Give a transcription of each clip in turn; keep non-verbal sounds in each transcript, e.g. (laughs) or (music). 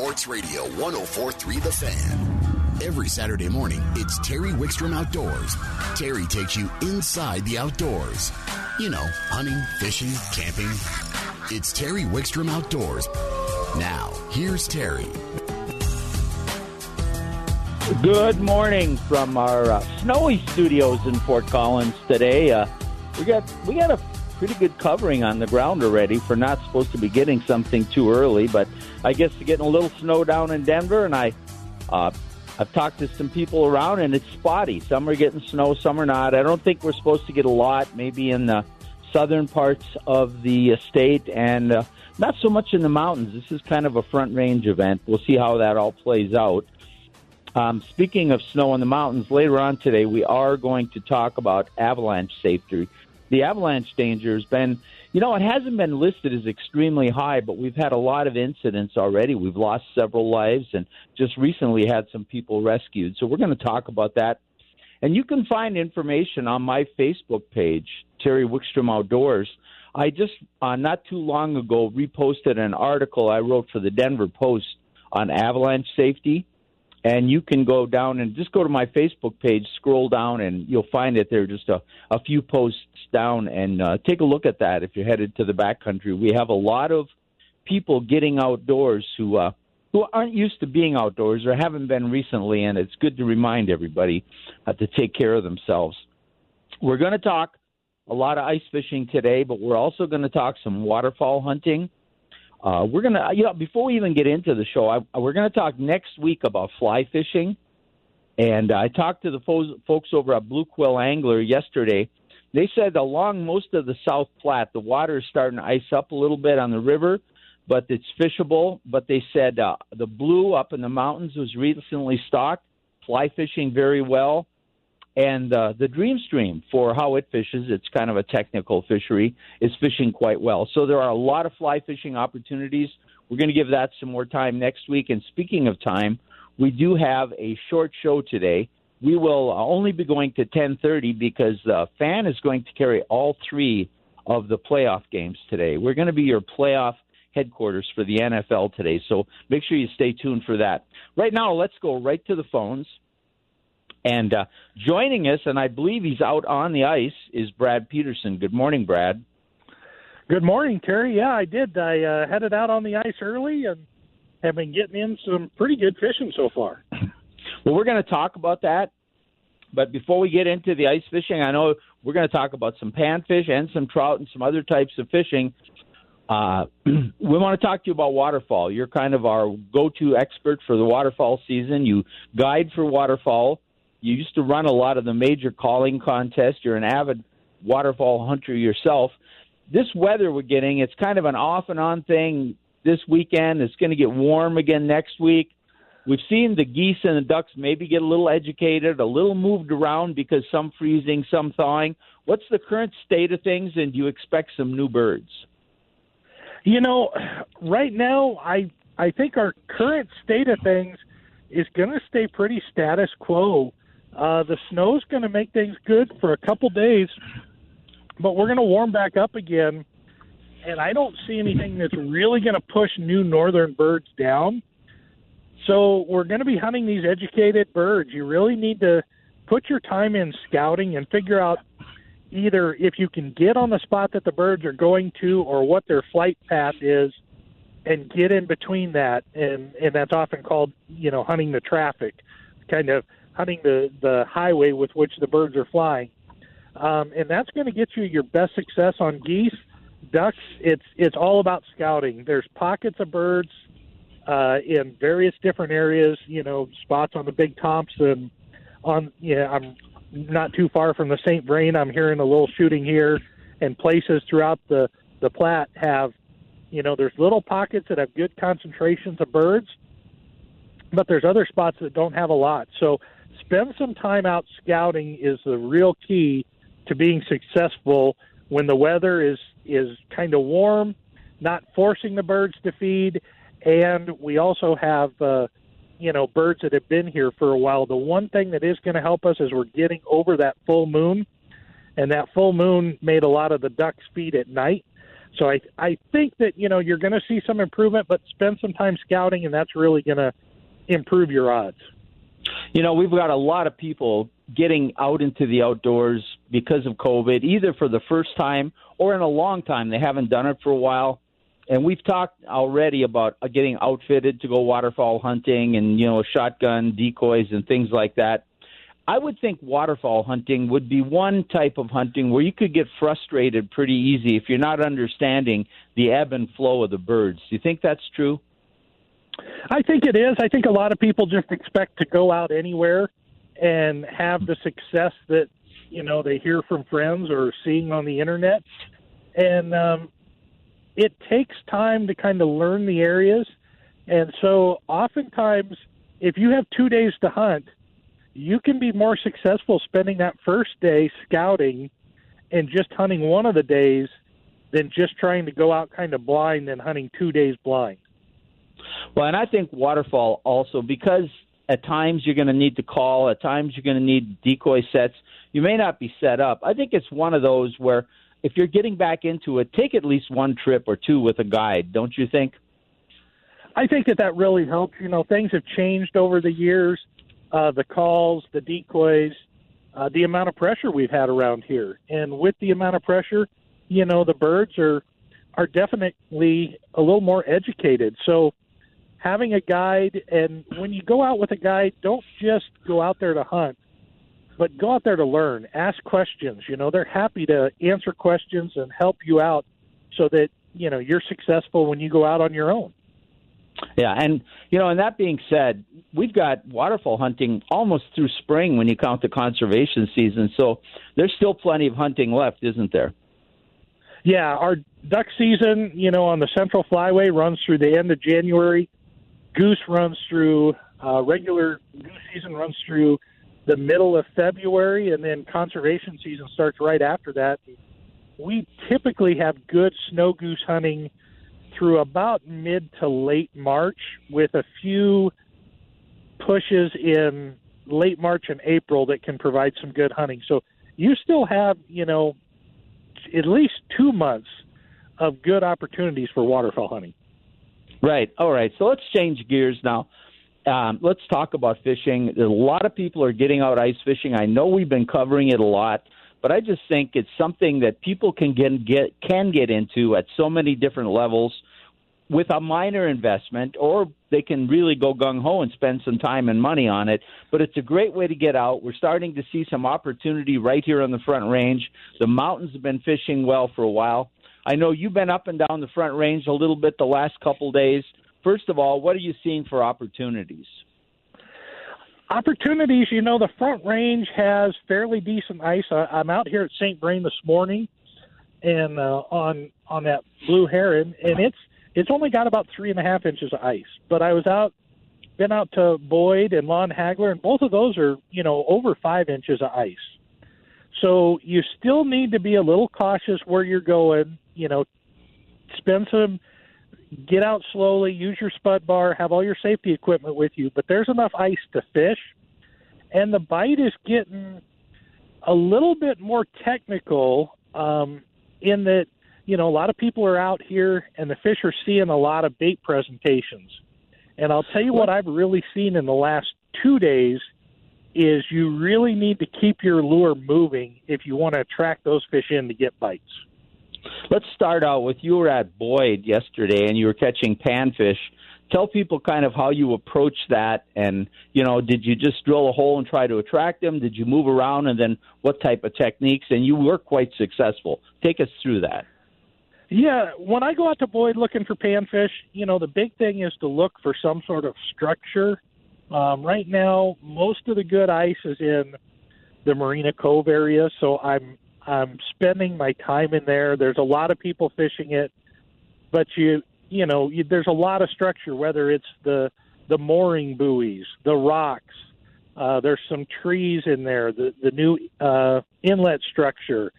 Sports Radio 1043 The Fan. Every Saturday morning, it's Terry Wickstrom Outdoors. Terry takes you inside the outdoors. You know, hunting, fishing, camping. It's Terry Wickstrom Outdoors. Now, here's Terry. Good morning from our uh, snowy studios in Fort Collins today. Uh, we got we got a pretty good covering on the ground already for not supposed to be getting something too early, but I guess getting a little snow down in Denver, and I uh, I've talked to some people around, and it's spotty. Some are getting snow, some are not. I don't think we're supposed to get a lot. Maybe in the southern parts of the state, and uh, not so much in the mountains. This is kind of a front range event. We'll see how that all plays out. Um, speaking of snow in the mountains, later on today, we are going to talk about avalanche safety. The avalanche danger has been, you know, it hasn't been listed as extremely high, but we've had a lot of incidents already. We've lost several lives and just recently had some people rescued. So we're going to talk about that. And you can find information on my Facebook page, Terry Wickstrom Outdoors. I just, uh, not too long ago, reposted an article I wrote for the Denver Post on avalanche safety and you can go down and just go to my Facebook page, scroll down, and you'll find it there just a, a few posts down, and uh, take a look at that if you're headed to the backcountry. We have a lot of people getting outdoors who uh, who aren't used to being outdoors or haven't been recently, and it's good to remind everybody uh, to take care of themselves. We're going to talk a lot of ice fishing today, but we're also going to talk some waterfowl hunting uh, we're gonna, you know, before we even get into the show, I, we're gonna talk next week about fly fishing. And I talked to the fo- folks over at Blue Quill Angler yesterday. They said along most of the South Platte, the water is starting to ice up a little bit on the river, but it's fishable. But they said uh, the blue up in the mountains was recently stocked, fly fishing very well. And uh, the Dream Stream, for how it fishes, it's kind of a technical fishery, is fishing quite well. So there are a lot of fly fishing opportunities. We're going to give that some more time next week. And speaking of time, we do have a short show today. We will only be going to 10:30 because the fan is going to carry all three of the playoff games today. We're going to be your playoff headquarters for the NFL today. So make sure you stay tuned for that. Right now, let's go right to the phones. And uh, joining us, and I believe he's out on the ice, is Brad Peterson. Good morning, Brad. Good morning, Terry. Yeah, I did. I uh, headed out on the ice early and have been getting in some pretty good fishing so far. (laughs) Well, we're going to talk about that. But before we get into the ice fishing, I know we're going to talk about some panfish and some trout and some other types of fishing. Uh, (clears throat) we want to talk to you about waterfowl. You're kind of our go-to expert for the waterfowl season. You guide for waterfowl. You used to run a lot of the major calling contests. You're an avid waterfowl hunter yourself. This weather we're getting, it's kind of an off and on thing this weekend. It's going to get warm again next week. We've seen the geese and the ducks maybe get a little educated, a little moved around because some freezing, some thawing. What's the current state of things, and do you expect some new birds? You know, right now, I I think our current state of things is going to stay pretty status quo. Uh, the snow's going to make things good for a couple days, but we're going to warm back up again. And I don't see anything that's really going to push new northern birds down. So we're going to be hunting these educated birds. You really need to put your time in scouting and figure out either if you can get on the spot that the birds are going to or what their flight path is and get in between that and and that's often called you know hunting the traffic kind of hunting the the highway with which the birds are flying, um, and that's going to get you your best success on geese, ducks. It's it's all about scouting. There's pockets of birds uh, in various different areas. You know, spots on the Big Thompson. On yeah, I'm not too far from the St. Vrain. I'm hearing a little shooting here, and places throughout the the Platte have, you know, there's little pockets that have good concentrations of birds, but there's other spots that don't have a lot. So spend some time out scouting is the real key to being successful when the weather is is kind of warm, not forcing the birds to feed, and we also have uh, you know birds that have been here for a while. The one thing that is going to help us is we're getting over that full moon, and that full moon made a lot of the ducks feed at night. So I I think that you know you're going to see some improvement, but spend some time scouting, and that's really going to improve your odds. You know, we've got a lot of people getting out into the outdoors because of COVID, either for the first time or in a long time. They haven't done it for a while. And we've talked already about uh, getting outfitted to go waterfowl hunting and, you know, shotgun decoys and things like that. I would think waterfowl hunting would be one type of hunting where you could get frustrated pretty easy if you're not understanding the ebb and flow of the birds. Do you think that's true? I think it is. I think a lot of people just expect to go out anywhere and have the success that you know they hear from friends or seeing on the internet, and um, it takes time to kind of learn the areas. And so, oftentimes, if you have two days to hunt, you can be more successful spending that first day scouting and just hunting one of the days than just trying to go out kind of blind and hunting two days blind. Well, and I think waterfowl also because at times you're going to need to call, at times you're going to need decoy sets. You may not be set up. I think it's one of those where if you're getting back into it, take at least one trip or two with a guide, don't you think? I think that that really helps. You know, things have changed over the years. Uh, the calls, the decoys, uh, the amount of pressure we've had around here, and with the amount of pressure, you know, the birds are are definitely a little more educated. So having a guide, and when you go out with a guide, don't just go out there to hunt, but go out there to learn, ask questions. You know, they're happy to answer questions and help you out so that, you know, you're successful when you go out on your own. Yeah, and you know, and that being said, we've got waterfowl hunting almost through spring when you count the conservation season. So there's still plenty of hunting left, isn't there? Yeah, our duck season, you know, on the Central Flyway runs through the end of January goose runs through uh, regular goose season runs through the middle of February, and then conservation season starts right after that. We typically have good snow goose hunting through about mid to late March, with a few pushes in late March and April that can provide some good hunting. So you still have, you know, at least two months of good opportunities for waterfowl hunting. Right. All right. So let's change gears now. Um, let's talk about fishing. A lot of people are getting out ice fishing. I know we've been covering it a lot, but I just think it's something that people can get, get can get into at so many different levels with a minor investment, or they can really go gung ho and spend some time and money on it. But it's a great way to get out. We're starting to see some opportunity right here on the Front Range. The mountains have been fishing well for a while. I know you've been up and down the Front Range a little bit the last couple days. First of all, what are you seeing for opportunities? Opportunities, you know, the Front Range has fairly decent ice. I'm out here at St. Vrain this morning, and uh, on on that blue heron, and it's it's only got about three and a half inches of ice. But I was out, been out to Boyd and Lon Hagler, and both of those are you know over five inches of ice. So you still need to be a little cautious where you're going you know, spend some, get out slowly, use your spud bar, have all your safety equipment with you. But there's enough ice to fish, and the bite is getting a little bit more technical um, in that you know a lot of people are out here and the fish are seeing a lot of bait presentations. And I'll tell you what I've really seen in the last two days is you really need to keep your lure moving if you want to attract those fish in to get bites. Let's start out with you were at Boyd yesterday and you were catching panfish. Tell people kind of how you approach that, and you know, did you just drill a hole and try to attract them? Did you move around, and then what type of techniques? And you were quite successful. Take us through that. Yeah, when I go out to Boyd looking for panfish, you know, the big thing is to look for some sort of structure. Um, right now, most of the good ice is in the Marina Cove area, so I'm I'm spending my time in there. There's a lot of people fishing it, but you you know you, there's a lot of structure. Whether it's the the mooring buoys, the rocks, uh, there's some trees in there. The the new uh, inlet structure,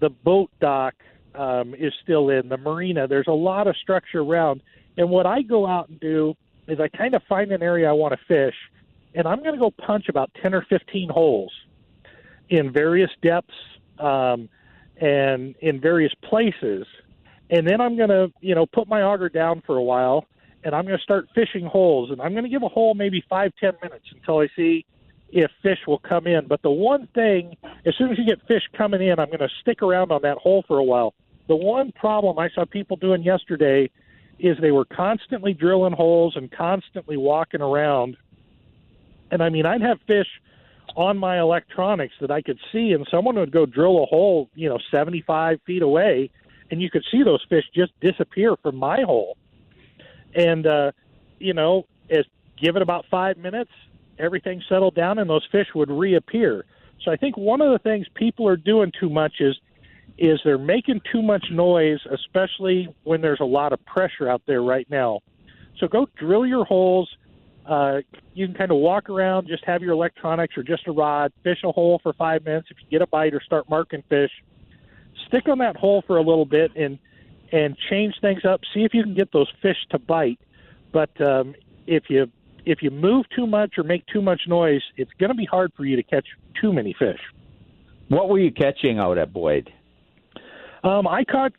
the boat dock um, is still in the marina. There's a lot of structure around. And what I go out and do is I kind of find an area I want to fish, and I'm going to go punch about ten or fifteen holes in various depths um, and in various places. and then I'm going to, you know, put my auger down for a while, and I'm going to start fishing holes, and I'm going to give a hole maybe five, ten minutes until I see if fish will come in. But the one thing, as soon as you get fish coming in, I'm going to stick around on that hole for a while. The one problem I saw people doing yesterday is they were constantly drilling holes and constantly walking around. And I mean, I'd have fish on my electronics that I could see, and someone would go drill a hole, you know, 75 feet away, and you could see those fish just disappear from my hole. And, uh, you know, as give it about five minutes, everything settled down, and those fish would reappear. So I think one of the things people are doing too much is is they're making too much noise, especially when there's a lot of pressure out there right now. So go drill your holes. Uh, you can kind of walk around, just have your electronics or just a rod, fish a hole for five minutes. If you get a bite or start marking fish, stick on that hole for a little bit and and change things up. See if you can get those fish to bite. But um, if you if you move too much or make too much noise, it's going to be hard for you to catch too many fish. What were you catching out at Boyd? Um, I caught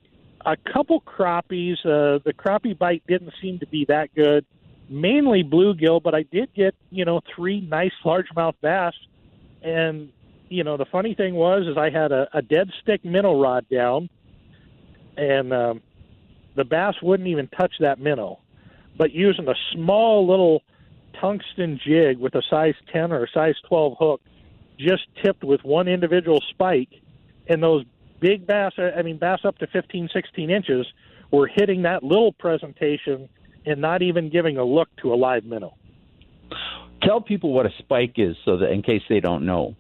a couple crappies. Uh, the crappie bite didn't seem to be that good, mainly bluegill, but I did get you know three nice largemouth bass. And you know the funny thing was is I had a, a dead stick minnow rod down, and um, the bass wouldn't even touch that minnow. But using a small little tungsten jig with a size 10 or a size 12 hook, just tipped with one individual spike, and those big bass, I mean, bass up to 15, 16 inches, were hitting that little presentation and not even giving a look to a live minnow. Tell people what a spike is, so that in case they don't know.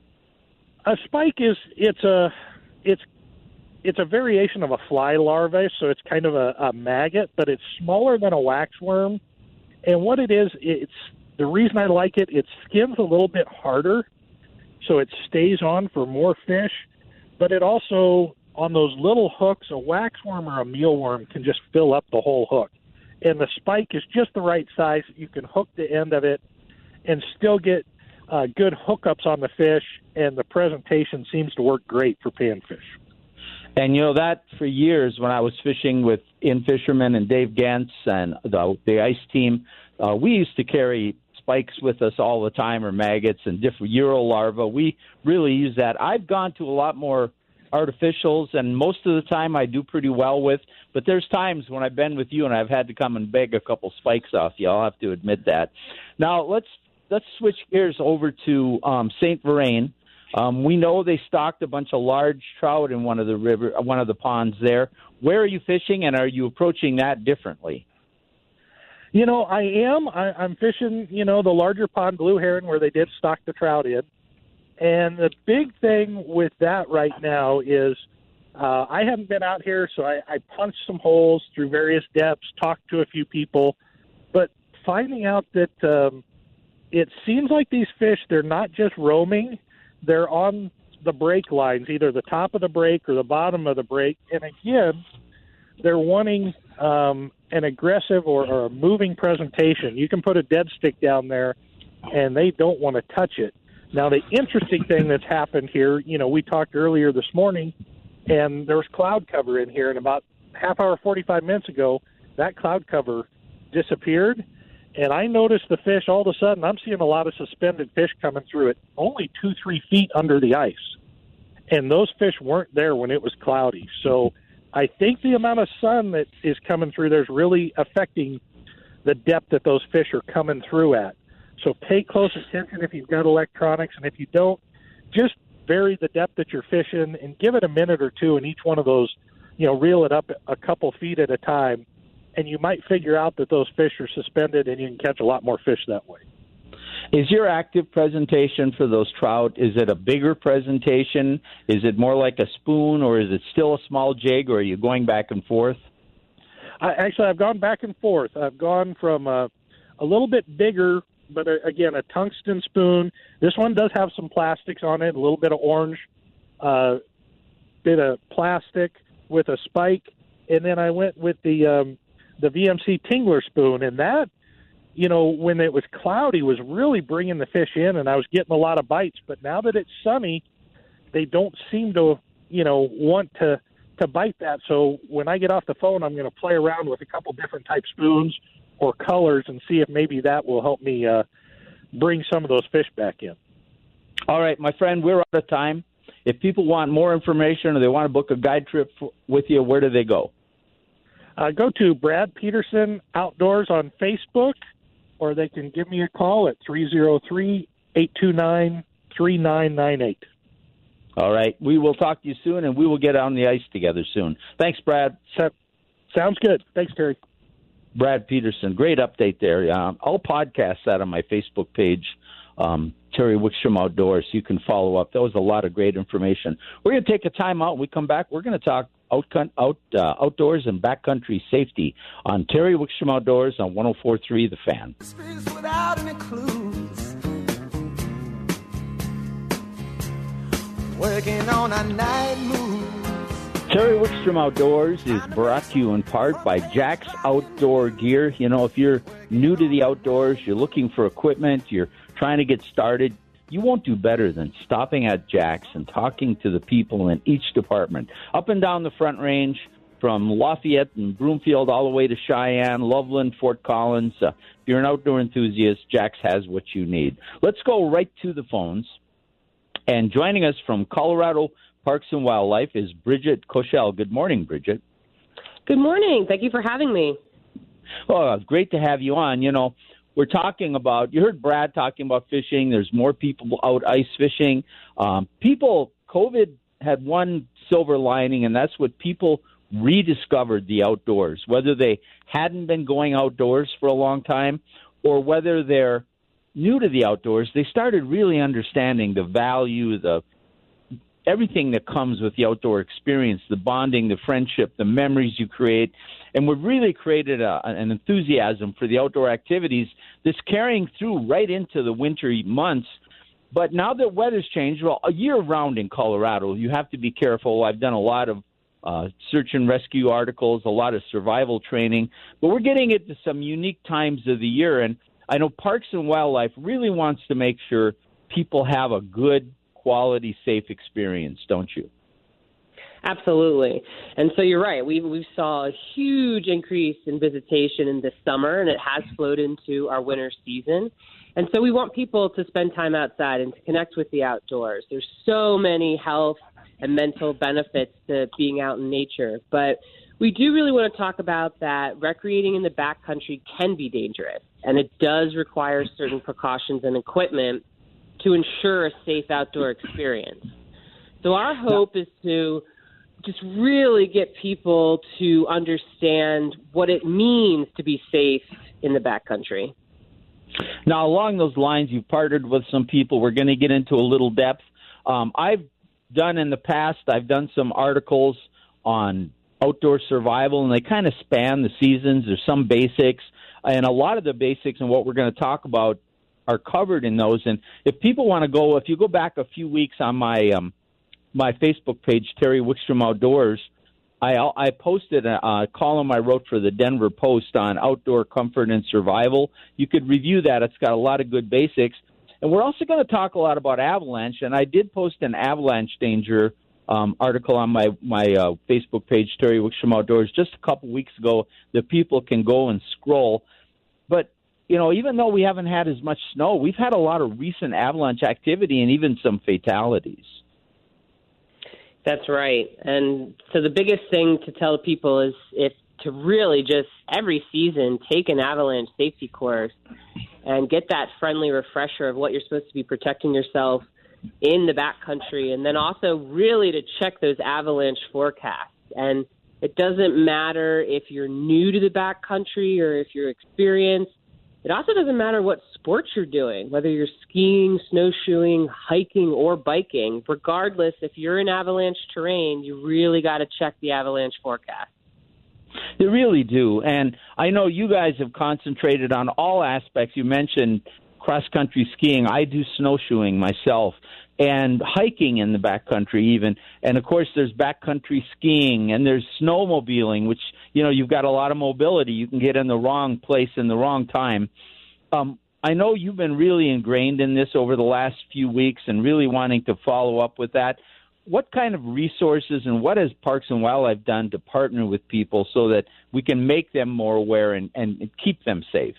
A spike is it's a it's it's a variation of a fly larvae, so it's kind of a, a maggot, but it's smaller than a waxworm. And what it is, it's the reason I like it. It skin's a little bit harder, so it stays on for more fish but it also on those little hooks, a waxworm or a mealworm can just fill up the whole hook. And the spike is just the right size. You can hook the end of it and still get uh, good hookups on the fish, and the presentation seems to work great for panfish. And you know that for years when I was fishing with In Fisherman and Dave Genz and the, the ice team, uh, we used to carry spikes with us all the time or maggots and different euro larvae. We really use that. I've gone to a lot more artificials and most of the time I do pretty well with, but there's times when I've been with you and I've had to come and beg a couple spikes off you. I'll have to admit that. Now let's let's switch gears over to um, Saint Vrain. Um, we know they stocked a bunch of large trout in one of the river, one of the ponds there. Where are you fishing, and are you approaching that differently? You know, I am. I, I'm fishing, you know, the larger pond blue heron where they did stock the trout in. And the big thing with that right now is uh, I haven't been out here, so I, I punched some holes through various depths, talked to a few people, but finding out that um, it seems like these fish, they're not just roaming, they're on the break lines, either the top of the break or the bottom of the break. And again, they're wanting um, an aggressive or, or a moving presentation. You can put a dead stick down there, and they don't want to touch it. Now, the interesting thing that's happened here, you know, we talked earlier this morning, and there was cloud cover in here, and about half hour, 45 minutes ago, that cloud cover disappeared. And I noticed the fish all of a sudden. I'm seeing a lot of suspended fish coming through it, only two, three feet under the ice. And those fish weren't there when it was cloudy. So I think the amount of sun that is coming through there is really affecting the depth that those fish are coming through at. So pay close attention if you've got electronics, and if you don't, just vary the depth that you're fishing and give it a minute or two in each one of those. You know, reel it up a couple feet at a time, and you might figure out that those fish are suspended, and you can catch a lot more fish that way. Is your active presentation for those trout? Is it a bigger presentation? Is it more like a spoon, or is it still a small jig, or are you going back and forth? I, actually, I've gone back and forth. I've gone from a, a little bit bigger, but a, again, a tungsten spoon. This one does have some plastics on it, a little bit of orange, uh, bit of plastic with a spike, and then I went with the um, the VMC Tingler spoon, and that you know, when it was cloudy, was really bringing the fish in, and I was getting a lot of bites. But now that it's sunny, they don't seem to, you know, want to to bite that. So when I get off the phone, I'm going to play around with a couple different type spoons or colors and see if maybe that will help me uh, bring some of those fish back in. All right, my friend, we're out of time. If people want more information or they want to book a guide trip f- with you, where do they go? Uh, go to Brad Peterson Outdoors on Facebook, or they can give me a call at 303 829 3998. All right. We will talk to you soon, and we will get on the ice together soon. Thanks, Brad. Sounds good. Thanks, Terry. Brad Peterson. Great update there. Um, I'll podcast that on my Facebook page, um, Terry Wickstrom Outdoors. You can follow up. That was a lot of great information. We're going to take a time out. When we come back. We're going to talk out, out uh, outdoors and backcountry safety on Terry Wickstrom Outdoors on 104.3 The Fan. Working on a night move. Terry Wickstrom Outdoors is brought to you in part by Jack's Outdoor Gear. You know, if you're new to the outdoors, you're looking for equipment, you're trying to get started, you won't do better than stopping at Jack's and talking to the people in each department. Up and down the Front Range, from Lafayette and Broomfield all the way to Cheyenne, Loveland, Fort Collins. Uh, if you're an outdoor enthusiast, Jack's has what you need. Let's go right to the phones. And joining us from Colorado Parks and Wildlife is Bridget Kochel. Good morning, Bridget. Good morning. Thank you for having me. Well, great to have you on. You know, we're talking about, you heard Brad talking about fishing. There's more people out ice fishing. Um, people, COVID had one silver lining, and that's what people rediscovered the outdoors, whether they hadn't been going outdoors for a long time or whether they're new to the outdoors, they started really understanding the value, the everything that comes with the outdoor experience, the bonding, the friendship, the memories you create. And we've really created a, an enthusiasm for the outdoor activities that's carrying through right into the winter months. But now that weather's changed, well, a year round in Colorado, you have to be careful. I've done a lot of uh, search and rescue articles, a lot of survival training, but we're getting into some unique times of the year. And I know Parks and Wildlife really wants to make sure people have a good, quality, safe experience, don't you? Absolutely. And so you're right. We we saw a huge increase in visitation in this summer and it has flowed into our winter season. And so we want people to spend time outside and to connect with the outdoors. There's so many health and mental benefits to being out in nature, but we do really want to talk about that recreating in the backcountry can be dangerous, and it does require certain precautions and equipment to ensure a safe outdoor experience. So, our hope is to just really get people to understand what it means to be safe in the backcountry. Now, along those lines, you've partnered with some people. We're going to get into a little depth. Um, I've done in the past, I've done some articles on outdoor survival, and they kind of span the seasons. There's some basics, and a lot of the basics and what we're going to talk about are covered in those. And if people want to go, if you go back a few weeks on my um, my Facebook page, Terry Wickstrom Outdoors, I I posted a, a column I wrote for the Denver Post on outdoor comfort and survival. You could review that; it's got a lot of good basics. And we're also going to talk a lot about avalanche. And I did post an avalanche danger um, article on my my uh, Facebook page, Terry Wickstrom Outdoors, just a couple weeks ago that people can go and scroll. But you know, even though we haven't had as much snow, we've had a lot of recent avalanche activity and even some fatalities. That's right. And so the biggest thing to tell people is if to really just every season take an avalanche safety course and get that friendly refresher of what you're supposed to be protecting yourself in the backcountry, and then also really to check those avalanche forecasts. And it doesn't matter if you're new to the backcountry or if you're experienced. It also doesn't matter what sports you're doing, whether you're skiing, snowshoeing, hiking, or biking. Regardless, if you're in avalanche terrain, you really got to check the avalanche forecast. They really do. And I know you guys have concentrated on all aspects. You mentioned cross country skiing. I do snowshoeing myself and hiking in the backcountry even. And of course there's backcountry skiing and there's snowmobiling, which, you know, you've got a lot of mobility. You can get in the wrong place in the wrong time. Um, I know you've been really ingrained in this over the last few weeks and really wanting to follow up with that. what kind of resources and what has Parks and Wildlife done to partner with people so that we can make them more aware and, and keep them safe?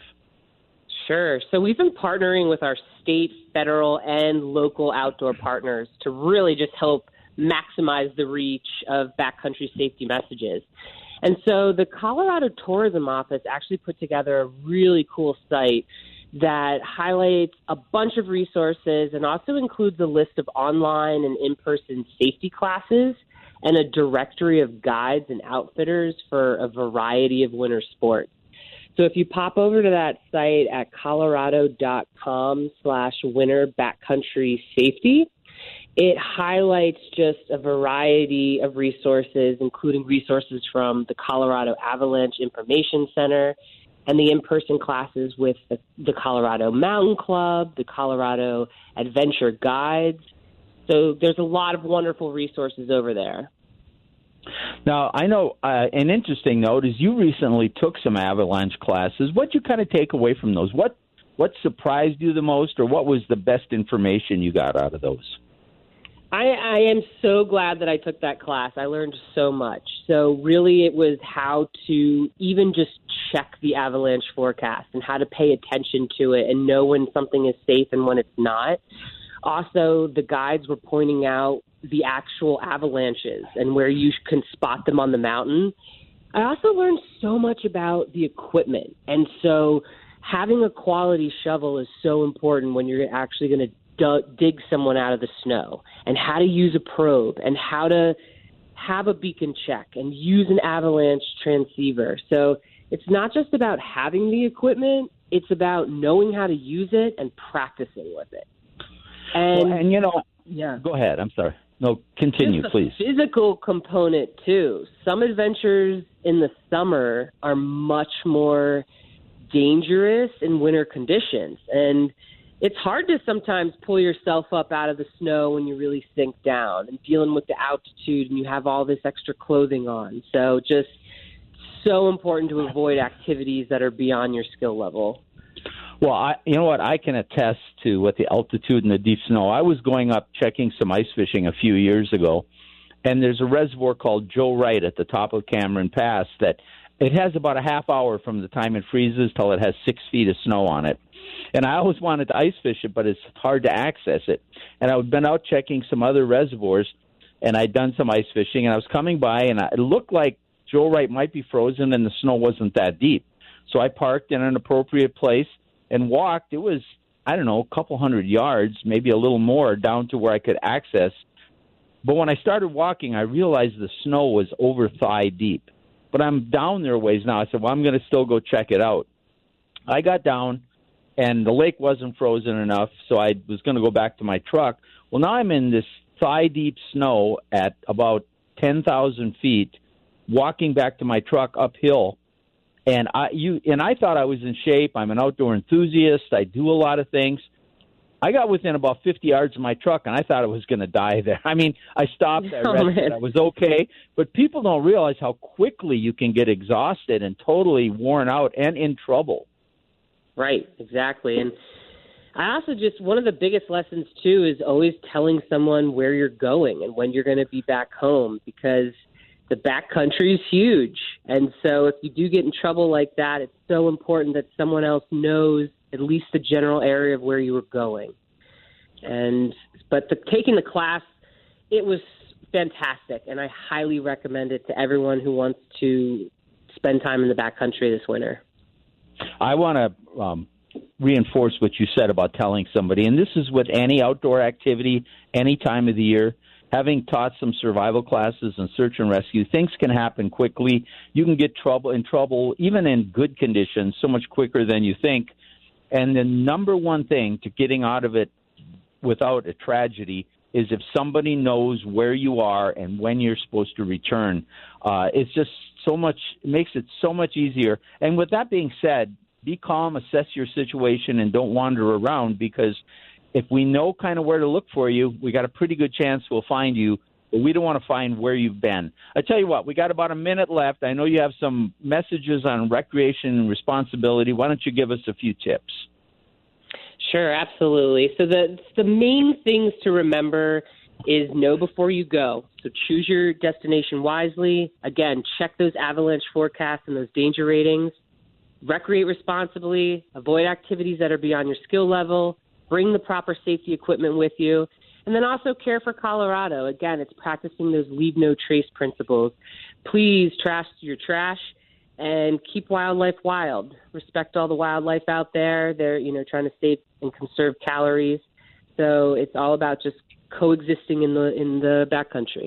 Sure. So we've been partnering with our state, federal, and local outdoor partners to really just help maximize the reach of backcountry safety messages. And so the Colorado Tourism Office actually put together a really cool site that highlights a bunch of resources and also includes a list of online and in person safety classes and a directory of guides and outfitters for a variety of winter sports. So if you pop over to that site at colorado.com slash winter backcountry safety, it highlights just a variety of resources, including resources from the Colorado Avalanche Information Center and the in person classes with the, the, Colorado Mountain Club, the Colorado Adventure Guides. So there's a lot of wonderful resources over there. Now, I know uh, an interesting note is you recently took some avalanche classes. What you kind of take away from those? What what surprised you the most, or what was the best information you got out of those? I, I am so glad that I took that class. I learned so much. So, really, it was how to even just check the avalanche forecast and how to pay attention to it and know when something is safe and when it's not. Also, the guides were pointing out the actual avalanches and where you can spot them on the mountain. I also learned so much about the equipment. And so, having a quality shovel is so important when you're actually going to dig someone out of the snow and how to use a probe and how to have a beacon check and use an avalanche transceiver. So it's not just about having the equipment, it's about knowing how to use it and practicing with it. And, well, and you know, yeah. Go ahead. I'm sorry. No, continue, please. Physical component too. Some adventures in the summer are much more dangerous in winter conditions, and it's hard to sometimes pull yourself up out of the snow when you really sink down and dealing with the altitude and you have all this extra clothing on. So just so important to avoid activities that are beyond your skill level. Well, I, you know what? I can attest to with the altitude and the deep snow. I was going up checking some ice fishing a few years ago, and there's a reservoir called Joe Wright at the top of Cameron Pass that it has about a half hour from the time it freezes till it has six feet of snow on it. And I always wanted to ice fish it, but it's hard to access it. And I've been out checking some other reservoirs, and I'd done some ice fishing, and I was coming by, and it looked like Joe Wright might be frozen, and the snow wasn't that deep. So I parked in an appropriate place and walked. It was I don't know, a couple hundred yards, maybe a little more, down to where I could access. But when I started walking, I realized the snow was over thigh deep. But I'm down there ways now. I said, well, I'm going to still go check it out. I got down, and the lake wasn't frozen enough, so I was going to go back to my truck. Well, now I'm in this thigh deep snow at about 10,000 feet, walking back to my truck uphill. And I you and I thought I was in shape. I'm an outdoor enthusiast. I do a lot of things. I got within about 50 yards of my truck, and I thought I was going to die there. (laughs) I mean, I stopped, I (laughs) rested, oh, I was okay. But people don't realize how quickly you can get exhausted and totally worn out and in trouble. Right, exactly. And I also just one of the biggest lessons too is always telling someone where you're going and when you're going to be back home because the backcountry is huge. And so if you do get in trouble like that, it's so important that someone else knows at least the general area of where you were going. And but the, taking the class, it was fantastic, and I highly recommend it to everyone who wants to spend time in the backcountry this winter. I want to um, reinforce what you said about telling somebody, and this is with any outdoor activity, any time of the year. Having taught some survival classes and search and rescue, things can happen quickly. You can get trouble in trouble, even in good conditions, so much quicker than you think. And the number one thing to getting out of it without a tragedy is if somebody knows where you are and when you're supposed to return. Uh, it's just so much makes it so much easier. And with that being said, be calm, assess your situation, and don't wander around because if we know kind of where to look for you, we got a pretty good chance we'll find you. But we don't want to find where you've been. I tell you what, we got about a minute left. I know you have some messages on recreation and responsibility. Why don't you give us a few tips? Sure, absolutely. So the the main things to remember is know before you go. So choose your destination wisely. Again, check those avalanche forecasts and those danger ratings. Recreate responsibly. Avoid activities that are beyond your skill level. Bring the proper safety equipment with you. And then also care for Colorado. Again, it's practicing those leave no trace principles. Please trash your trash and keep wildlife wild. Respect all the wildlife out there. They're, you know, trying to save and conserve calories. So it's all about just coexisting in the in the backcountry.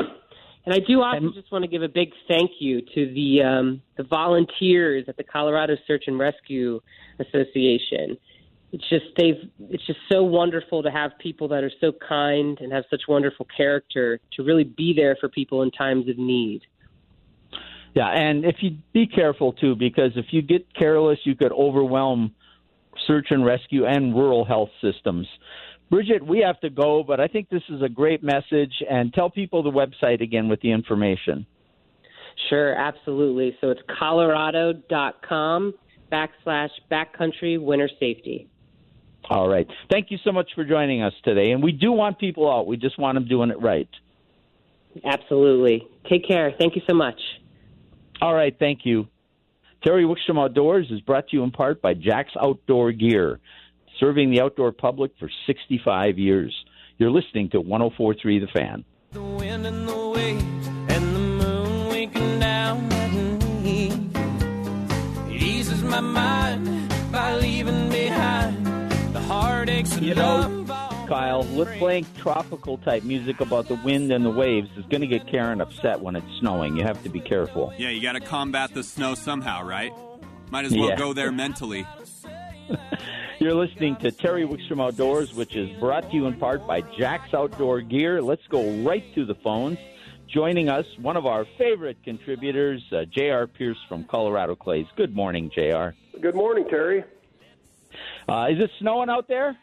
And I do also just want to give a big thank you to the um, the volunteers at the Colorado Search and Rescue Association. It's just they've it's just so wonderful to have people that are so kind and have such wonderful character to really be there for people in times of need. Yeah, and if you be careful too, because if you get careless, you could overwhelm search and rescue and rural health systems. Bridget, we have to go, but I think this is a great message. And tell people the website again with the information. Sure, absolutely. So it's colorado.com backslash backcountry winter safety. All right. Thank you so much for joining us today. And we do want people out. We just want them doing it right. Absolutely. Take care. Thank you so much. All right. Thank you. Terry Wickstrom Outdoors is brought to you in part by Jack's Outdoor Gear serving the outdoor public for 65 years. You're listening to 1043 The Fan. The wind and the waves and the moon winking down at me. It eases my mind by leaving behind the heartaches you know, Kyle, lip playing tropical type music about the wind and the waves is going to get Karen upset when it's snowing. You have to be careful. Yeah, you got to combat the snow somehow, right? Might as well yeah. go there (laughs) mentally. (laughs) You're listening to Terry Wickstrom Outdoors, which is brought to you in part by Jack's Outdoor Gear. Let's go right to the phones. Joining us, one of our favorite contributors, uh, J.R. Pierce from Colorado Clays. Good morning, J.R. Good morning, Terry. Uh, is it snowing out there?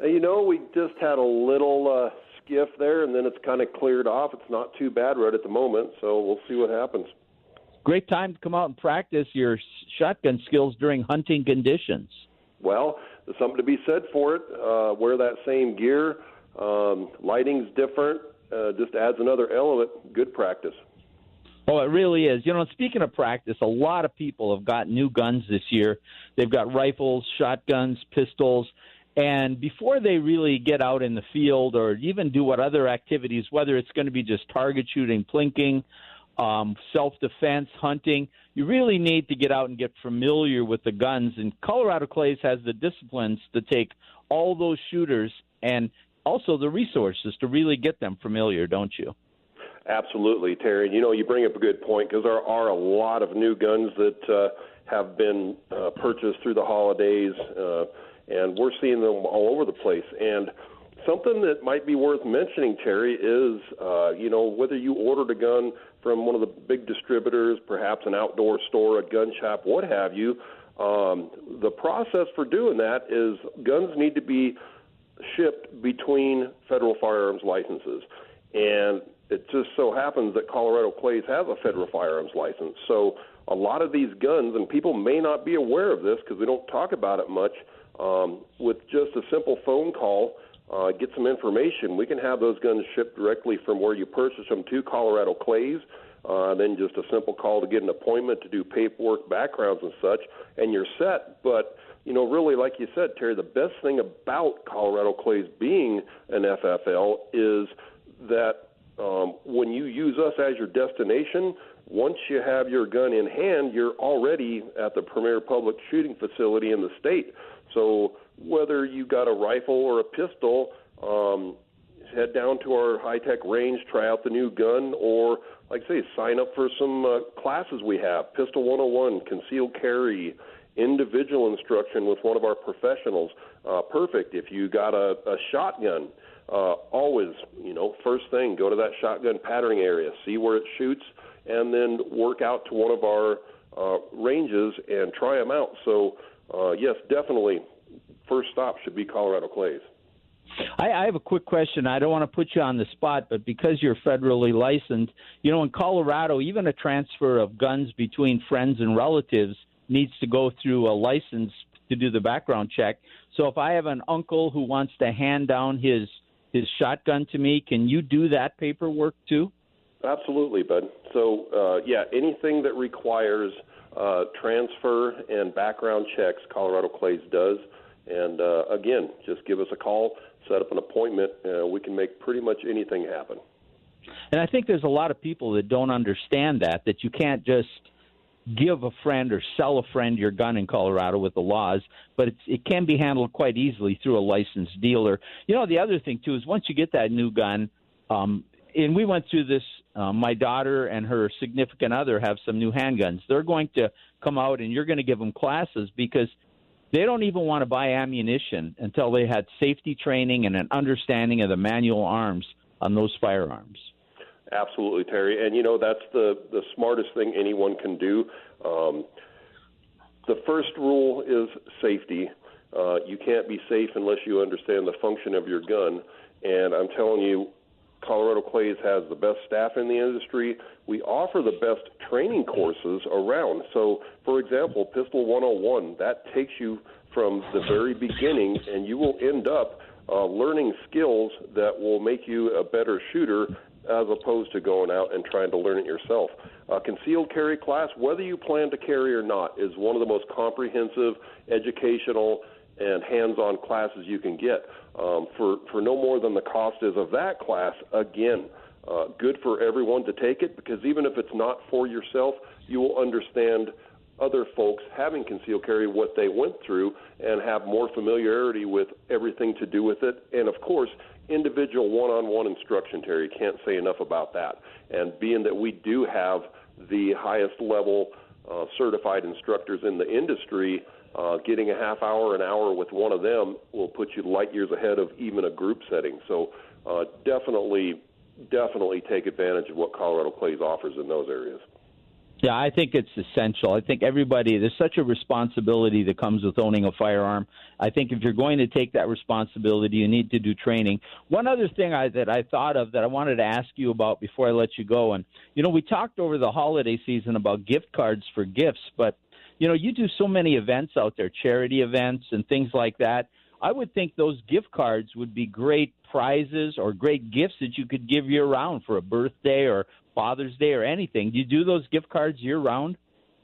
Uh, you know, we just had a little uh, skiff there, and then it's kind of cleared off. It's not too bad right at the moment, so we'll see what happens. Great time to come out and practice your shotgun skills during hunting conditions. Well, there's something to be said for it. Uh, wear that same gear. Um, lighting's different. Uh, just adds another element. Good practice. Oh, it really is. You know, speaking of practice, a lot of people have got new guns this year. They've got rifles, shotguns, pistols, and before they really get out in the field or even do what other activities, whether it's going to be just target shooting, plinking, um, self defense, hunting. You really need to get out and get familiar with the guns. And Colorado Clays has the disciplines to take all those shooters and also the resources to really get them familiar, don't you? Absolutely, Terry. You know, you bring up a good point because there are a lot of new guns that uh, have been uh, purchased through the holidays, uh, and we're seeing them all over the place. And something that might be worth mentioning, Terry, is uh, you know whether you ordered a gun from one of the big distributors, perhaps an outdoor store, a gun shop, what have you. Um, the process for doing that is guns need to be shipped between federal firearms licenses, and it just so happens that Colorado Clays has a federal firearms license. So a lot of these guns, and people may not be aware of this because we don't talk about it much. Um, with just a simple phone call, uh, get some information. We can have those guns shipped directly from where you purchase them to Colorado Clays. Uh, then just a simple call to get an appointment to do paperwork, backgrounds, and such, and you're set. But you know, really, like you said, Terry, the best thing about Colorado Clays being an FFL is that um, when you use us as your destination, once you have your gun in hand, you're already at the premier public shooting facility in the state. So whether you got a rifle or a pistol, um, head down to our high tech range, try out the new gun, or like I say, sign up for some uh, classes we have Pistol 101, concealed carry, individual instruction with one of our professionals. Uh, perfect. If you got a, a shotgun, uh, always, you know, first thing, go to that shotgun patterning area, see where it shoots, and then work out to one of our uh, ranges and try them out. So, uh, yes, definitely first stop should be Colorado Clays. I, I have a quick question. I don't want to put you on the spot, but because you're federally licensed, you know, in Colorado, even a transfer of guns between friends and relatives needs to go through a license to do the background check. So if I have an uncle who wants to hand down his his shotgun to me. Can you do that paperwork too? Absolutely, bud. So, uh, yeah, anything that requires uh, transfer and background checks, Colorado Clays does. And uh, again, just give us a call, set up an appointment. Uh, we can make pretty much anything happen. And I think there's a lot of people that don't understand that that you can't just give a friend or sell a friend your gun in Colorado with the laws, but it can be handled quite easily through a licensed dealer. You know, the other thing too is once you get that new gun, um, and we went through this. Uh, my daughter and her significant other have some new handguns. They're going to come out, and you're going to give them classes because they don't even want to buy ammunition until they had safety training and an understanding of the manual arms on those firearms. Absolutely, Terry. And you know that's the the smartest thing anyone can do. Um, the first rule is safety. Uh, you can't be safe unless you understand the function of your gun. And I'm telling you, Colorado Clays has the best staff in the industry. We offer the best training courses around. So, for example, Pistol 101, that takes you from the very beginning, and you will end up uh, learning skills that will make you a better shooter as opposed to going out and trying to learn it yourself. Uh, concealed carry class, whether you plan to carry or not, is one of the most comprehensive, educational, and hands-on classes you can get um, for for no more than the cost is of that class. Again, uh, good for everyone to take it because even if it's not for yourself, you will understand other folks having concealed carry what they went through and have more familiarity with everything to do with it. And of course, individual one-on-one instruction. Terry can't say enough about that. And being that we do have the highest level uh, certified instructors in the industry uh, getting a half hour, an hour with one of them will put you light years ahead of even a group setting. So uh, definitely, definitely take advantage of what Colorado Clays offers in those areas. Yeah, I think it's essential. I think everybody, there's such a responsibility that comes with owning a firearm. I think if you're going to take that responsibility, you need to do training. One other thing I, that I thought of that I wanted to ask you about before I let you go, and you know, we talked over the holiday season about gift cards for gifts, but you know, you do so many events out there, charity events and things like that. I would think those gift cards would be great prizes or great gifts that you could give year round for a birthday or Father's Day or anything. Do you do those gift cards year round?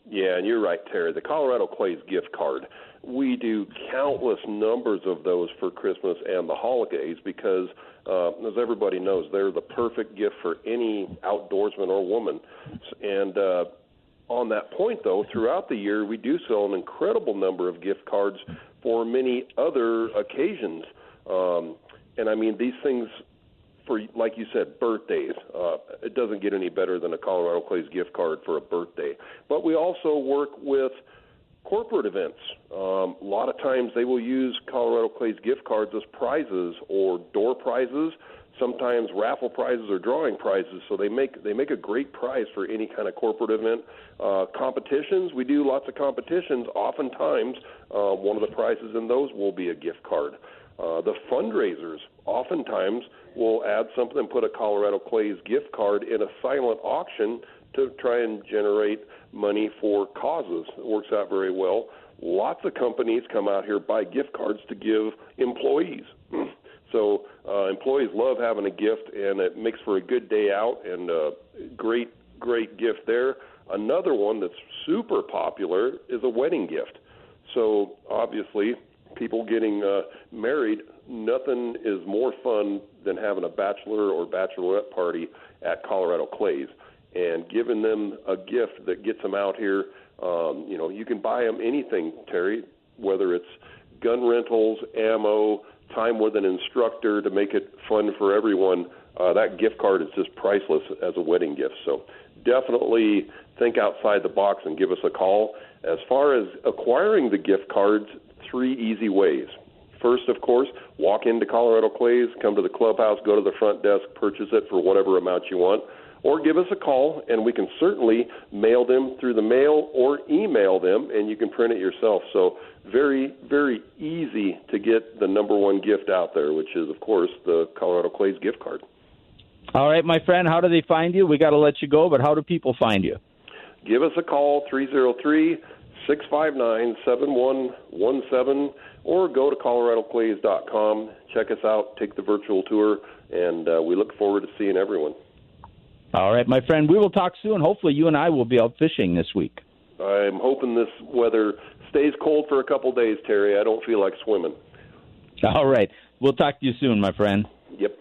Yeah, and you're right, Terry. The Colorado Clays gift card. We do countless numbers of those for Christmas and the holidays because, uh, as everybody knows, they're the perfect gift for any outdoorsman or woman. And uh, on that point, though, throughout the year, we do sell an incredible number of gift cards for many other occasions. Um, and I mean, these things, for like you said, birthdays. Uh, it doesn't get any better than a Colorado Clays gift card for a birthday. But we also work with corporate events. Um, a lot of times they will use Colorado Clays gift cards as prizes or door prizes sometimes raffle prizes or drawing prizes. So they make they make a great prize for any kind of corporate event. Uh, competitions, we do lots of competitions. Oftentimes, uh, one of the prizes in those will be a gift card. Uh, the fundraisers oftentimes will add something and put a Colorado Clays gift card in a silent auction to try and generate money for causes. It works out very well. Lots of companies come out here buy gift cards to give employees. (clears throat) So uh, employees love having a gift, and it makes for a good day out and a great, great gift there. Another one that's super popular is a wedding gift. So obviously, people getting uh, married, nothing is more fun than having a bachelor or bachelorette party at Colorado Clays and giving them a gift that gets them out here. Um, you know, you can buy them anything, Terry, whether it's gun rentals, ammo, time with an instructor to make it fun for everyone, uh, that gift card is just priceless as a wedding gift. So definitely think outside the box and give us a call. As far as acquiring the gift cards, three easy ways. First, of course, walk into Colorado Clays, come to the clubhouse, go to the front desk, purchase it for whatever amount you want or give us a call and we can certainly mail them through the mail or email them and you can print it yourself. So very, very easy to get the number one gift out there, which is, of course, the Colorado Clays gift card. All right, my friend, how do they find you? We got to let you go, but how do people find you? Give us a call, 303 659 7117, or go to coloradoclays.com. Check us out, take the virtual tour, and uh, we look forward to seeing everyone. All right, my friend. We will talk soon. Hopefully, you and I will be out fishing this week. I'm hoping this weather stays cold for a couple days, Terry. I don't feel like swimming. All right. We'll talk to you soon, my friend. Yep.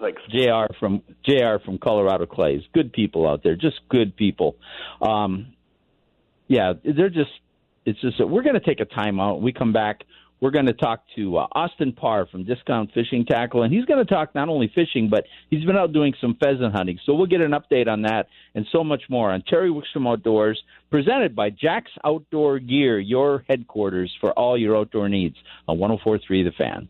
Thanks. JR from JR from Colorado Clays. Good people out there, just good people. Um, yeah, they're just it's just that we're going to take a time out. We come back we're going to talk to uh, Austin Parr from Discount Fishing Tackle, and he's going to talk not only fishing, but he's been out doing some pheasant hunting. So we'll get an update on that and so much more on Terry Wickstrom Outdoors, presented by Jack's Outdoor Gear, your headquarters for all your outdoor needs on 1043 The Fan.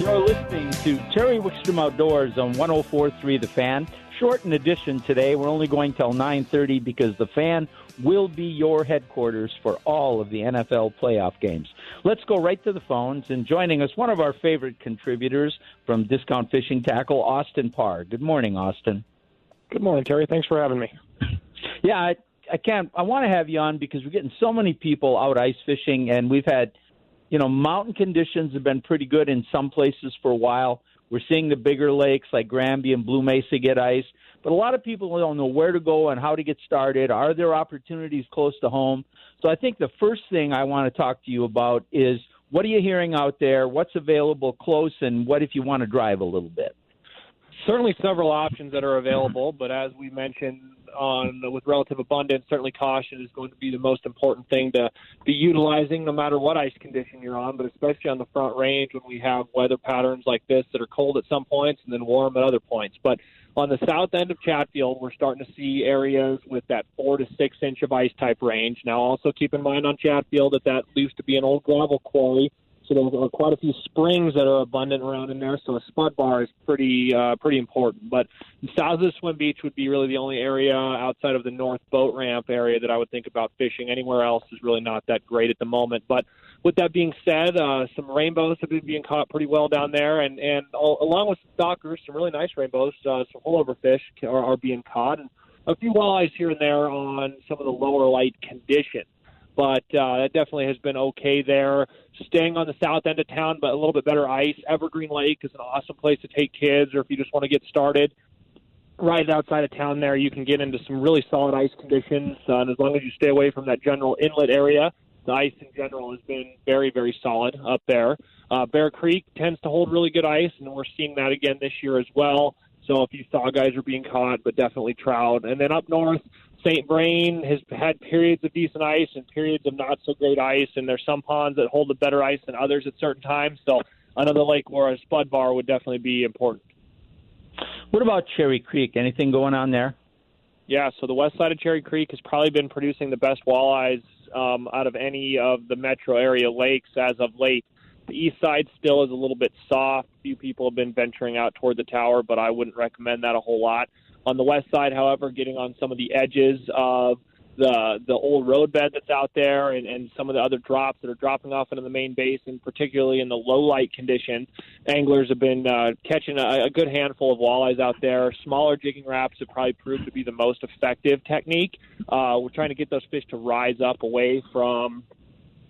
You're listening to Terry Wickstrom Outdoors on 1043 The Fan. Short Shortened edition today. We're only going till 9:30 because the fan will be your headquarters for all of the NFL playoff games. Let's go right to the phones and joining us, one of our favorite contributors from Discount Fishing Tackle, Austin Parr. Good morning, Austin. Good morning, Terry. Thanks for having me. Yeah, I, I can't. I want to have you on because we're getting so many people out ice fishing, and we've had, you know, mountain conditions have been pretty good in some places for a while. We're seeing the bigger lakes like Granby and Blue Mesa get ice. But a lot of people don't know where to go and how to get started. Are there opportunities close to home? So I think the first thing I want to talk to you about is what are you hearing out there? What's available close, and what if you want to drive a little bit? Certainly, several options that are available, but as we mentioned on with relative abundance, certainly caution is going to be the most important thing to be utilizing, no matter what ice condition you're on. But especially on the front range when we have weather patterns like this that are cold at some points and then warm at other points. But on the south end of Chatfield, we're starting to see areas with that four to six inch of ice type range. Now, also keep in mind on Chatfield that that used to be an old gravel quarry, so there quite a few springs that are abundant around in there. So a spud bar is pretty uh, pretty important. But south of the swim beach would be really the only area outside of the north boat ramp area that I would think about fishing. Anywhere else is really not that great at the moment. But with that being said, uh, some rainbows have been being caught pretty well down there, and and all, along with stockers, some really nice rainbows, uh, some pullover fish are, are being caught, and a few walleyes here and there on some of the lower light conditions. But uh, that definitely has been okay there. Staying on the south end of town, but a little bit better ice. Evergreen Lake is an awesome place to take kids, or if you just want to get started right outside of town there, you can get into some really solid ice conditions. Uh, and as long as you stay away from that general inlet area, the ice in general has been very, very solid up there. Uh, Bear Creek tends to hold really good ice, and we're seeing that again this year as well. So if you saw guys are being caught, but definitely trout. And then up north, St. Vrain has had periods of decent ice and periods of not so great ice, and there's some ponds that hold the better ice than others at certain times. So another lake where a spud bar would definitely be important. What about Cherry Creek? Anything going on there? Yeah, so the west side of Cherry Creek has probably been producing the best walleyes um, out of any of the metro area lakes as of late. The east side still is a little bit soft. Few people have been venturing out toward the tower, but I wouldn't recommend that a whole lot. On the west side, however, getting on some of the edges of the the old roadbed that's out there and, and some of the other drops that are dropping off into the main basin, particularly in the low light conditions. Anglers have been uh, catching a, a good handful of walleyes out there. Smaller jigging Raps have probably proved to be the most effective technique. Uh, we're trying to get those fish to rise up away from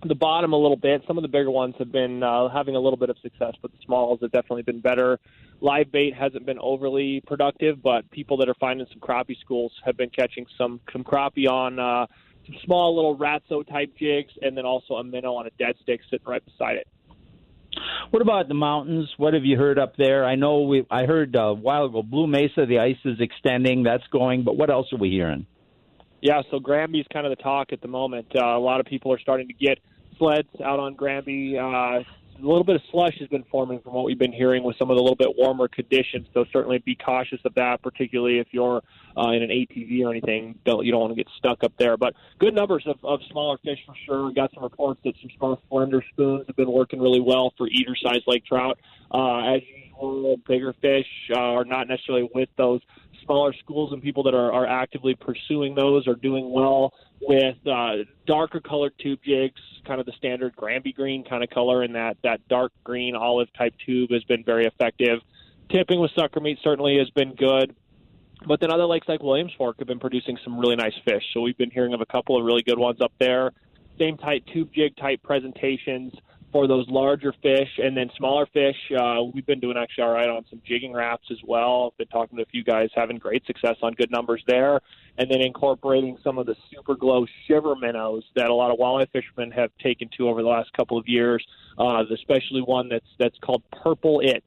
the bottom a little bit. Some of the bigger ones have been uh, having a little bit of success, but the smalls have definitely been better. Live bait hasn't been overly productive, but people that are finding some crappie schools have been catching some some crappie on uh, some small little ratso type jigs, and then also a minnow on a dead stick sitting right beside it. What about the mountains? What have you heard up there? I know we I heard uh, a while ago Blue Mesa the ice is extending. That's going, but what else are we hearing? Yeah, so Granby's kind of the talk at the moment. Uh, a lot of people are starting to get sleds out on Granby. Uh, a little bit of slush has been forming from what we've been hearing with some of the little bit warmer conditions. So certainly be cautious of that, particularly if you're uh, in an ATV or anything. Don't you don't want to get stuck up there. But good numbers of, of smaller fish for sure. Got some reports that some small slender spoons have been working really well for eater-sized lake trout. Uh, as usual, bigger fish uh, are not necessarily with those smaller schools and people that are, are actively pursuing those are doing well with uh, darker colored tube jigs, kind of the standard Granby green kind of color, and that that dark green olive type tube has been very effective. Tipping with sucker meat certainly has been good. But then other lakes like Williams Fork have been producing some really nice fish. So we've been hearing of a couple of really good ones up there. Same type tube jig type presentations for those larger fish and then smaller fish. Uh, we've been doing actually all right on some jigging Raps as well. I've been talking to a few guys having great success on good numbers there. And then incorporating some of the super glow shiver minnows that a lot of walleye fishermen have taken to over the last couple of years, uh, especially one that's that's called Purple It's.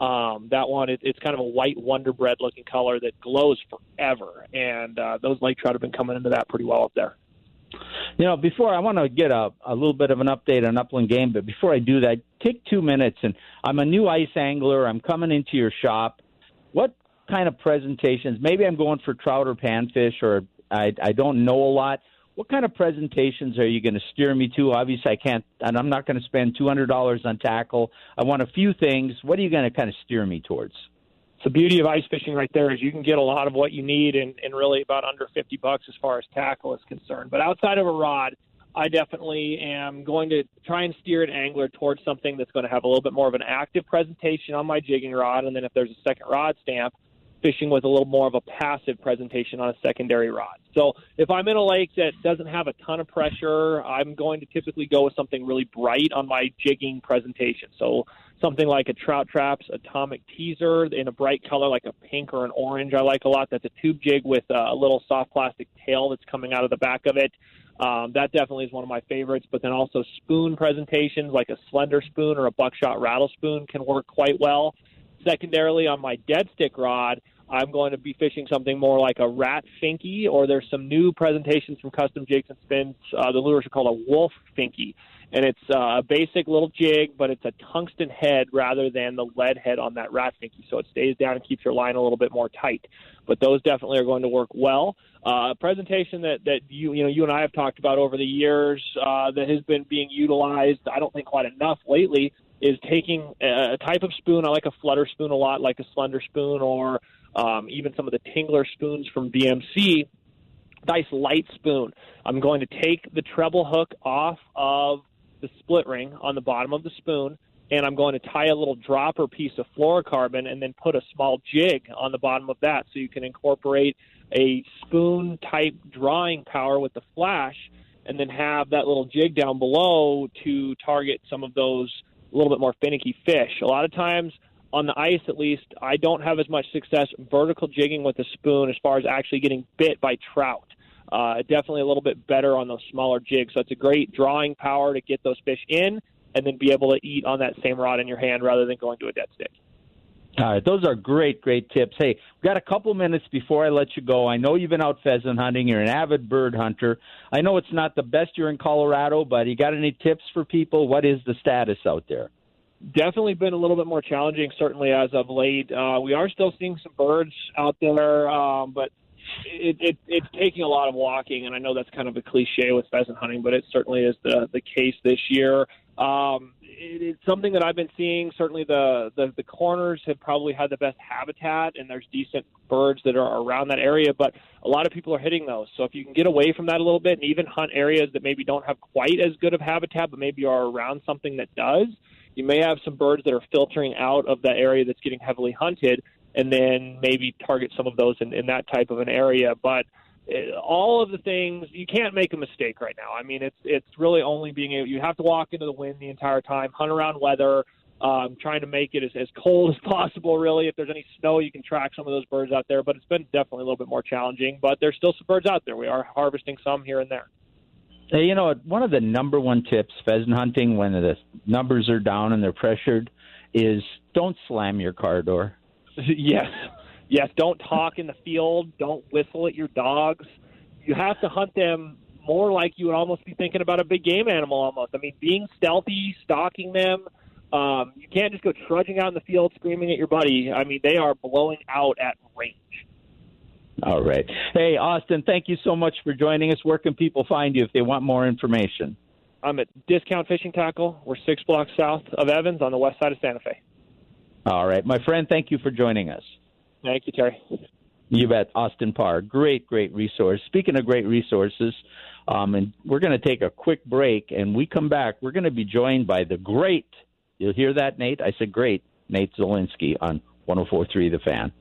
Um, that one, it, it's kind of a white Wonder Bread looking color that glows forever. And uh, those lake trout have been coming into that pretty well up there. You know, before I want to get a, a little bit of an update on upland game, but before I do that, take two minutes. And I'm a new ice angler. I'm coming into your shop. What kind of presentations? Maybe I'm going for trout or panfish, or I, I don't know a lot. What kind of presentations are you going to steer me to? Obviously, I can't, and I'm not going to spend $200 on tackle. I want a few things. What are you going to kind of steer me towards? The beauty of ice fishing right there is you can get a lot of what you need in, in really about under 50 bucks as far as tackle is concerned. But outside of a rod, I definitely am going to try and steer an angler towards something that's going to have a little bit more of an active presentation on my jigging rod. And then if there's a second rod stamp, fishing with a little more of a passive presentation on a secondary rod. So if I'm in a lake that doesn't have a ton of pressure, I'm going to typically go with something really bright on my jigging presentation. So something like a Trout Traps Atomic Teaser in a bright color like a pink or an orange I like a lot. That's a tube jig with a little soft plastic tail that's coming out of the back of it. Um, that definitely is one of my favorites. But then also spoon presentations like a slender spoon or a buckshot rattle spoon can work quite well. Secondarily, on my dead stick rod, I'm going to be fishing something more like a rat finky, or there's some new presentations from Custom Jigs and Spins. Uh, the lures are called a wolf finky, and it's uh, a basic little jig, but it's a tungsten head rather than the lead head on that Ratfinkee, so it stays down and keeps your line a little bit more tight. But those definitely are going to work well. Uh, a presentation that that you you know you and I have talked about over the years uh, that has been being utilized. I don't think quite enough lately is taking a type of spoon. I like a flutter spoon a lot, like a slender spoon, or um, even some of the Tingler spoons from BMC. Nice light spoon. I'm going to take the treble hook off of the split ring on the bottom of the spoon, and I'm going to tie a little dropper piece of fluorocarbon and then put a small jig on the bottom of that so you can incorporate a spoon type drawing power with the flash and then have that little jig down below to target some of those a little bit more finicky fish. A lot of times on the ice, at least, I don't have as much success vertical jigging with a spoon as far as actually getting bit by trout. Uh, definitely a little bit better on those smaller jigs. So it's a great drawing power to get those fish in and then be able to eat on that same rod in your hand rather than going to a dead stick. All right, those are great, great tips. Hey, we've got a couple minutes before I let you go. I know you've been out pheasant hunting. You're an avid bird hunter. I know it's not the best you're in Colorado, but you got any tips for people? What is the status out there? Definitely been a little bit more challenging, certainly as of late. Uh, we are still seeing some birds out there, um, but it, it, it's taking a lot of walking, and I know that's kind of a cliche with pheasant hunting, but it certainly is the the case this year. Um, it, it's something that I've been seeing. Certainly, the, the the corners have probably had the best habitat, and there's decent birds that are around that area. But a lot of people are hitting those. So if you can get away from that a little bit, and even hunt areas that maybe don't have quite as good of habitat, but maybe are around something that does, you may have some birds that are filtering out of that area that's getting heavily hunted, and then maybe target some of those in, in that type of an area. But all of the things you can't make a mistake right now. I mean, it's it's really only being able. You have to walk into the wind the entire time, hunt around weather, um, trying to make it as, as cold as (laughs) possible. Really, if there's any snow, you can track some of those birds out there. But it's been definitely a little bit more challenging. But there's still some birds out there. We are harvesting some here and there. Hey, you know, one of the number one tips pheasant hunting when the numbers are down and they're pressured is don't slam your car door. (laughs) yes yes, don't talk in the field, don't whistle at your dogs. You have to hunt them more like you would almost be thinking about a big game animal almost. I mean, being stealthy, stalking them. Um, you can't just go trudging out in the field screaming at your buddy. I mean, they are blowing out at range. All right. Hey, Austin, thank you so much for joining us. Where can people find you if they want more information? I'm at Discount Fishing Tackle. We're six blocks south of Evans on the west side of Santa Fe. All right. My friend, thank you for joining us. Thank you, Terry. You bet. Austin Parr, great, great resource. Speaking of great resources, um, and we're going to take a quick break, and we come back. We're going to be joined by the great. You'll hear that, Nate? I said great. Nate Zelinsky on 104.3 The Fan.